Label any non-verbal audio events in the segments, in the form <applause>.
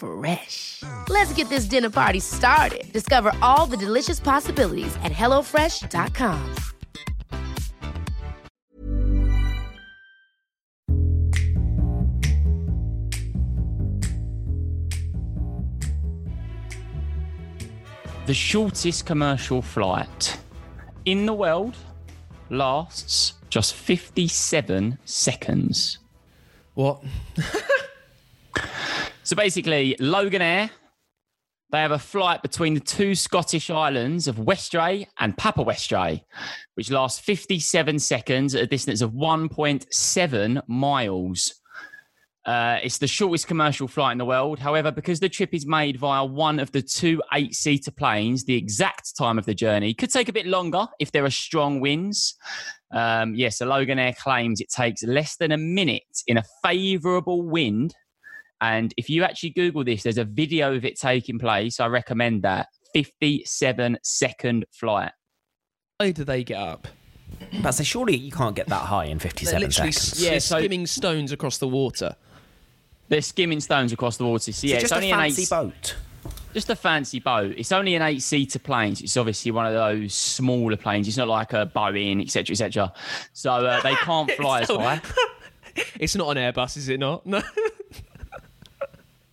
Fresh. Let's get this dinner party started. Discover all the delicious possibilities at hellofresh.com. The shortest commercial flight in the world lasts just 57 seconds. What? <laughs> So basically, Loganair, they have a flight between the two Scottish islands of Westray and Papa Westray, which lasts 57 seconds at a distance of 1.7 miles. Uh, it's the shortest commercial flight in the world. However, because the trip is made via one of the two eight seater planes, the exact time of the journey could take a bit longer if there are strong winds. Um, yes, the Loganair claims it takes less than a minute in a favorable wind. And if you actually Google this, there's a video of it taking place. I recommend that 57 second flight. How do they get up? But so surely you can't get that high in 57 literally seconds. yeah, Yeah, so- skimming stones across the water. They're skimming stones across the water. So Is yeah, it it's just a only an fancy eight, boat. just a fancy boat. It's only an eight-seater plane. so It's obviously one of those smaller planes. It's not like a Boeing, etc., etc. So uh, they can't <laughs> fly as high. <laughs> It's not an Airbus, is it not? <laughs> No.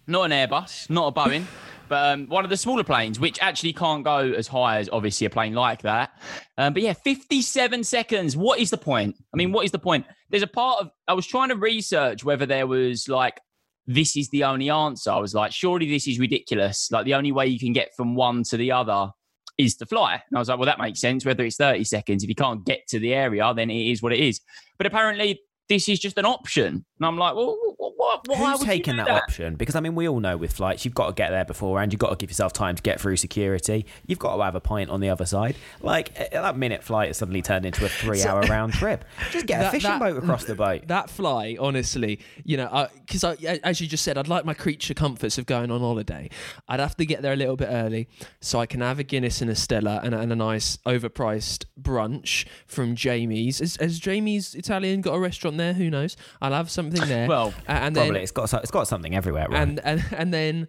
Not an Airbus, not a Boeing, but um, one of the smaller planes, which actually can't go as high as obviously a plane like that. Um, but yeah, 57 seconds. What is the point? I mean, what is the point? There's a part of, I was trying to research whether there was like, this is the only answer. I was like, surely this is ridiculous. Like, the only way you can get from one to the other is to fly. And I was like, well, that makes sense. Whether it's 30 seconds, if you can't get to the area, then it is what it is. But apparently, this is just an option. And I'm like, well, what, what, why Who's taking do that, option? Because I mean, we all know with flights, you've got to get there beforehand. You've got to give yourself time to get through security. You've got to have a pint on the other side. Like that minute flight has suddenly turned into a <laughs> three-hour round trip. Just get a fishing that- boat across the boat. <laughs> That fly, honestly, you know, because I, as you just said, I'd like my creature comforts of going on holiday. I'd have to get there a little bit early so I can have a Guinness and a Stella and, a- and a nice overpriced brunch from Jamie's. Has, has Jamie's Italian got a restaurant there? Who knows? I'll have something <laughs> there. Well, A- and Probably then it's got so- it's got something everywhere. Right? and and and then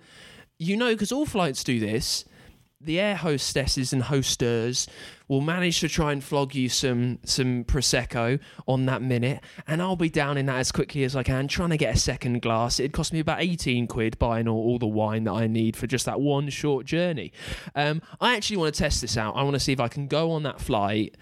you know because all flights do this the air hostesses and hosters will manage to try and flog you some some prosecco on that minute and i'll be down in that as quickly as i can trying to get a second glass it'd cost me about 18 quid buying all, all the wine that i need for just that one short journey um, i actually want to test this out i want to see if i can go on that flight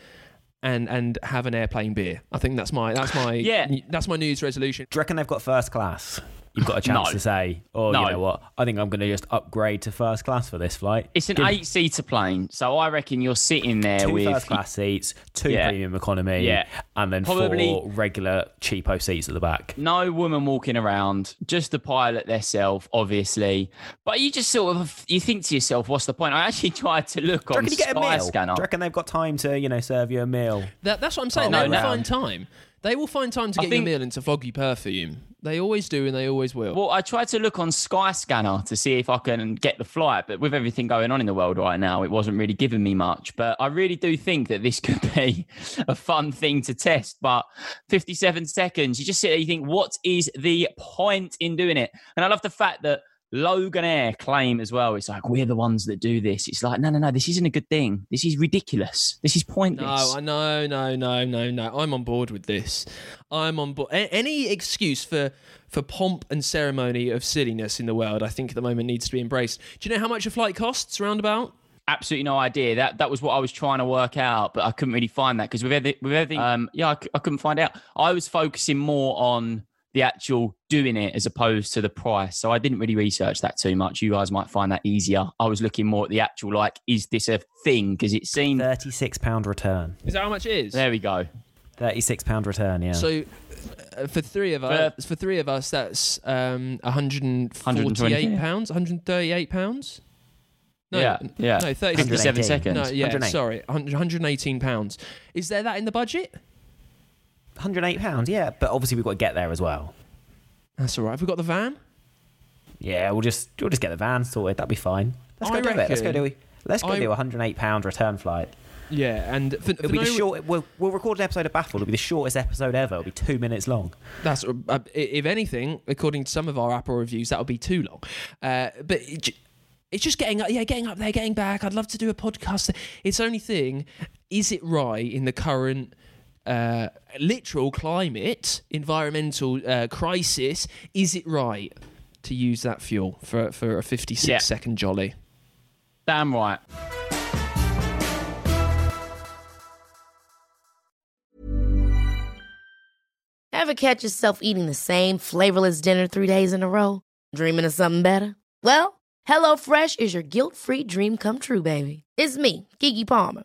and and have an airplane beer i think that's my that's my Yeah. that's my news resolution Do you reckon they've got first class? You've got a chance No. to say, oh, No. you know what? I think I'm going to just upgrade to first class for this flight. It's an Give eight seater plane, so I reckon you're sitting there two with first class seats, two Yeah. premium economy, Yeah. and then Probably- four regular cheapo seats at the back. no woman walking around, just the pilot themselves, obviously. But you just sort of you think to yourself, what's the point? I actually <laughs> tried to look Do on reckon you get? Skyscanner. Do you reckon they've got time to, you know, serve you a meal? That, that's what I'm saying. Oh, they no, will no. find time. They will find time to I get think- your meal and to flog you perfume. They always do, and they always will. Well, I tried to look on Skyscanner to see if I can get the flight, but with everything going on in the world right now, it wasn't really giving me much. But I really do think that this <laughs> could be a fun thing to test. But 57 seconds, you just sit there, you think, what is the point in doing it? And I love the fact that Loganair claim as well. It's like, we're the ones that do this. It's like, no, no, no, this isn't a good thing. This is ridiculous. This is pointless. no, I know, no, no, no, no. I'm on board with this. I'm on board. A- any excuse for for pomp and ceremony of silliness in the world, I think at the moment needs to be embraced. Do you know how much a flight costs? Roundabout absolutely no idea. That that was what I was trying to work out, but I couldn't really find that because with everything, with everything, um, yeah, I, c- I couldn't find out. I was focusing more on the actual doing it as opposed to the price. So I didn't really research that too much. You guys might find that easier. I was looking more at the actual like, is this a thing? Because it seemed. Thirty-six pound return. Is that how much it is? There we go. Thirty-six pound return. Yeah. So uh, for three of us, for three of us, that's um, 148 120. pounds, 138 pounds. No, Yeah, yeah. No, 30, 57 118. seconds. No, yeah, 108. sorry, 118 pounds. Is there that in the budget? Hundred eight pounds. Yeah, but obviously we've got to get there as well. That's all right. Have we got the van? Yeah, we'll just we'll just get the van sorted. That'll be fine. Let's go I do it. Let's go do it. Let's go I- do a hundred eight pound return flight. Yeah, and for, It'll for be no the short. We'll, we'll record an episode of Battle. It'll be the shortest episode ever. It'll be two minutes long. That's uh, uh, if anything, according to some of our Apple reviews, that'll be too long. Uh, but it, it's just getting up, yeah, getting up there, getting back. I'd love to do a podcast. It's only thing, is it right in the current uh, literal climate, environmental uh, crisis? Is it right to use that fuel for for a fifty-six Yeah. second jolly? Damn right. Ever catch yourself eating the same flavorless dinner three days in a row? Dreaming of something better? Well, HelloFresh is your guilt-free dream come true, baby. It's me, Keke Palmer.